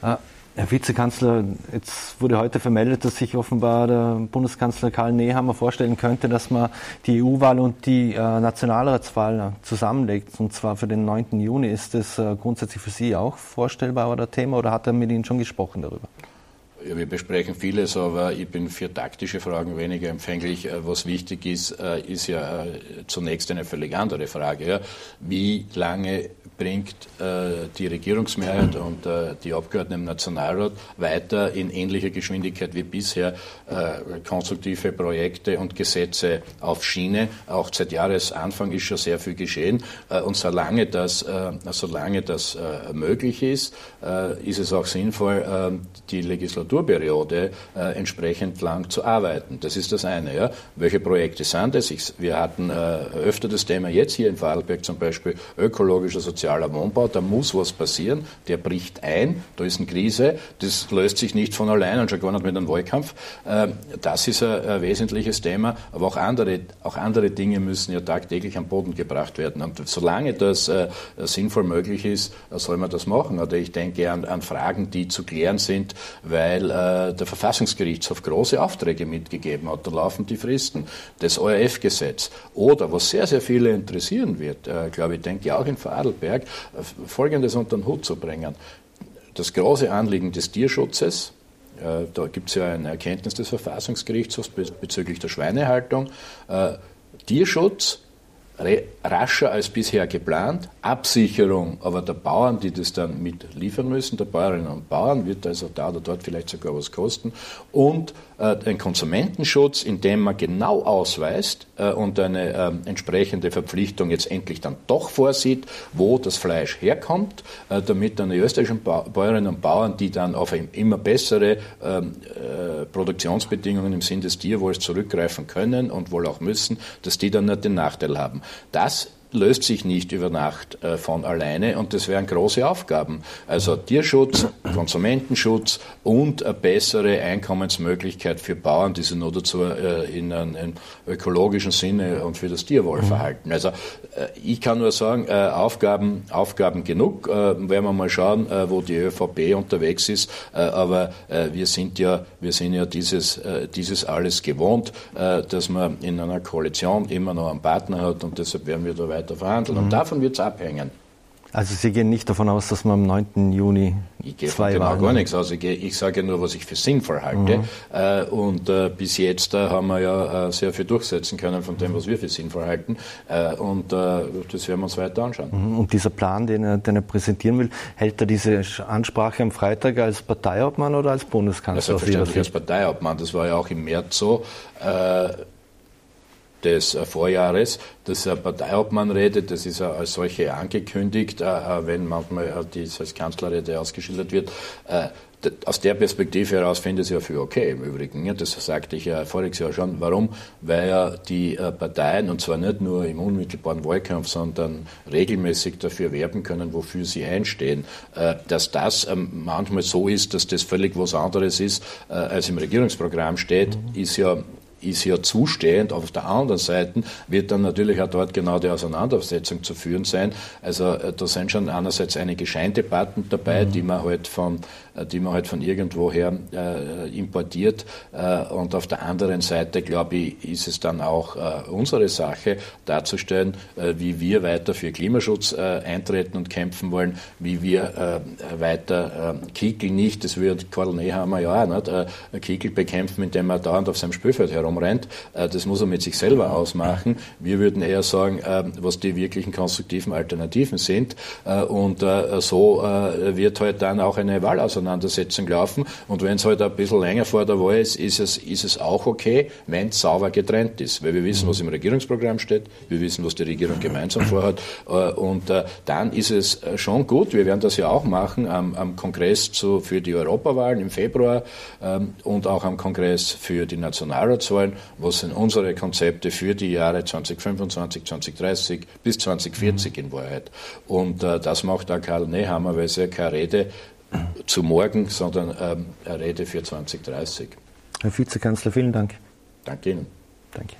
Ah, Herr Vizekanzler, jetzt wurde heute vermeldet, dass sich offenbar der Bundeskanzler Karl Nehammer vorstellen könnte, dass man die EU-Wahl und die äh, Nationalratswahl zusammenlegt, und zwar für den 9. Juni. Ist das äh, grundsätzlich für Sie auch vorstellbar oder Thema oder hat er mit Ihnen schon gesprochen darüber? Wir besprechen vieles, aber ich bin für taktische Fragen weniger empfänglich. Äh, was wichtig ist, äh, ist ja äh, zunächst eine völlig andere Frage. Wie lange bringt die Regierungsmehrheit und die Abgeordneten im Nationalrat weiter in ähnlicher Geschwindigkeit wie bisher konstruktive Projekte und Gesetze auf Schiene? Auch seit Jahresanfang ist schon sehr viel geschehen. Und solange das, solange das möglich ist, ist es auch sinnvoll, die Legislatur Legislaturperiode äh, entsprechend lang zu arbeiten. Das ist das eine. Ja. Welche Projekte sind es? Ich, wir hatten äh, öfter das Thema jetzt hier in Vorarlberg zum Beispiel ökologischer sozialer Wohnbau. Da muss was passieren. Der bricht ein. Da ist eine Krise. Das löst sich nicht von allein und schon gar nicht mit einem Wahlkampf. Äh, das ist ein, ein, wesentliches Thema. Aber auch andere, auch andere Dinge müssen ja tagtäglich am Boden gebracht werden. Und solange das äh, sinnvoll möglich ist, soll man das machen. Oder ich denke an, an Fragen, die zu klären sind, weil äh, der Verfassungsgerichtshof große Aufträge mitgegeben hat. Da laufen die Fristen. Das ORF-Gesetz. Oder, was sehr, sehr viele interessieren wird, äh, glaube ich, denke ich auch in Vorarlberg, äh, Folgendes unter den Hut zu bringen. Das große Anliegen des Tierschutzes, äh, da gibt es ja eine Erkenntnis des Verfassungsgerichtshofs bezüglich der Schweinehaltung. Äh, Tierschutz rascher als bisher geplant. Absicherung aber der Bauern, die das dann mitliefern müssen, der Bäuerinnen und Bauern, wird also da oder dort vielleicht sogar was kosten. Und äh, ein Konsumentenschutz, in dem man genau ausweist äh, und eine äh, entsprechende Verpflichtung jetzt endlich dann doch vorsieht, wo das Fleisch herkommt, damit dann die österreichischen Bäuerinnen und Bauern, die dann auf immer bessere ähm, äh, Produktionsbedingungen im Sinn des Tierwohls zurückgreifen können und wohl auch müssen, dass die dann nicht den Nachteil haben. Das löst sich nicht über Nacht äh, von alleine und das wären große Aufgaben. Also Tierschutz, Konsumentenschutz und eine bessere Einkommensmöglichkeit für Bauern, die sich nur dazu äh, in einem ökologischen Sinne und für das Tierwohl mhm. verhalten. Also äh, ich kann nur sagen, Aufgaben, Aufgaben genug. werden wir mal schauen, wo die ÖVP unterwegs ist. aber wir sind ja, wir sind ja dieses, dieses alles gewohnt, dass man in einer Koalition immer noch einen Partner hat und deshalb werden wir da weiter weiter verhandeln. Mhm. Und davon wird es abhängen. Also Sie gehen nicht davon aus, dass man am 9. Juni ich gehe zwei genau Wahlen gar nichts aus. Ich, ich, sage nur, was ich für sinnvoll halte. Mhm. Äh, und äh, bis jetzt äh, haben wir ja äh, sehr viel durchsetzen können von dem, was wir für sinnvoll halten. Äh, und äh, das werden wir uns weiter anschauen. Mhm. Und dieser Plan, den er, den er, präsentieren will, hält er diese Ansprache am Freitag als Parteiobmann oder als Bundeskanzler? Ja, selbstverständlich als Parteiobmann. Das war ja auch im März so des äh, Vorjahres, dass der Parteiobmann redet, das ist als solche angekündigt, äh, äh, wenn manchmal dies als Kanzlerrede ausgeschildert wird. Aus der Perspektive heraus finde ich es ja für okay im Übrigen. Das sagte ich ja voriges Jahr schon. Warum? Weil ja die Parteien, und zwar nicht nur im unmittelbaren Wahlkampf, sondern regelmäßig dafür werben können, wofür sie einstehen. Dass das ähm, manchmal so ist, dass das völlig was anderes ist, als im Regierungsprogramm steht, mhm. ist ja ist ja zustehend. Auf der anderen Seite wird dann natürlich auch dort genau die Auseinandersetzung zu führen sein. Also äh, da sind schon einerseits einige Scheindebatten dabei, mhm. die man halt von äh, die man halt von irgendwoher äh, importiert. Äh, und auf der anderen Seite, glaube ich, ist es dann auch äh, unsere Sache darzustellen, äh, wie wir weiter für Klimaschutz eintreten und kämpfen wollen, wie wir weiter Kickel nicht, das wird Karl Nehammer ja auch nicht, Kickel bekämpfen, indem er dauernd auf seinem Spielfeld herumrennt. das muss er mit sich selber ausmachen. Wir würden eher sagen, was die wirklichen konstruktiven Alternativen sind. und so wird halt dann auch eine Wahlauseinandersetzung Auseinandersetzung laufen. Und wenn es halt ein bisschen länger vor der Wahl ist, ist es, ist es auch okay, wenn es sauber getrennt ist. Weil wir wissen, was im Regierungsprogramm steht, wir wissen, was die Regierung gemeinsam vorhat. Äh, und äh, dann ist es äh, schon gut, wir werden das ja auch machen am, am Kongress zu, für die Europawahlen im Februar ähm, und auch am Kongress für die Nationalratswahlen, was sind unsere Konzepte für die Jahre 2025, 2030 bis 2040 in Wahrheit. Und das macht auch Karl Nehammer, weil es ja keine Rede zu morgen, sondern ähm, eine Rede für 2030. Herr Vizekanzler, vielen Dank. Danke Ihnen. Danke.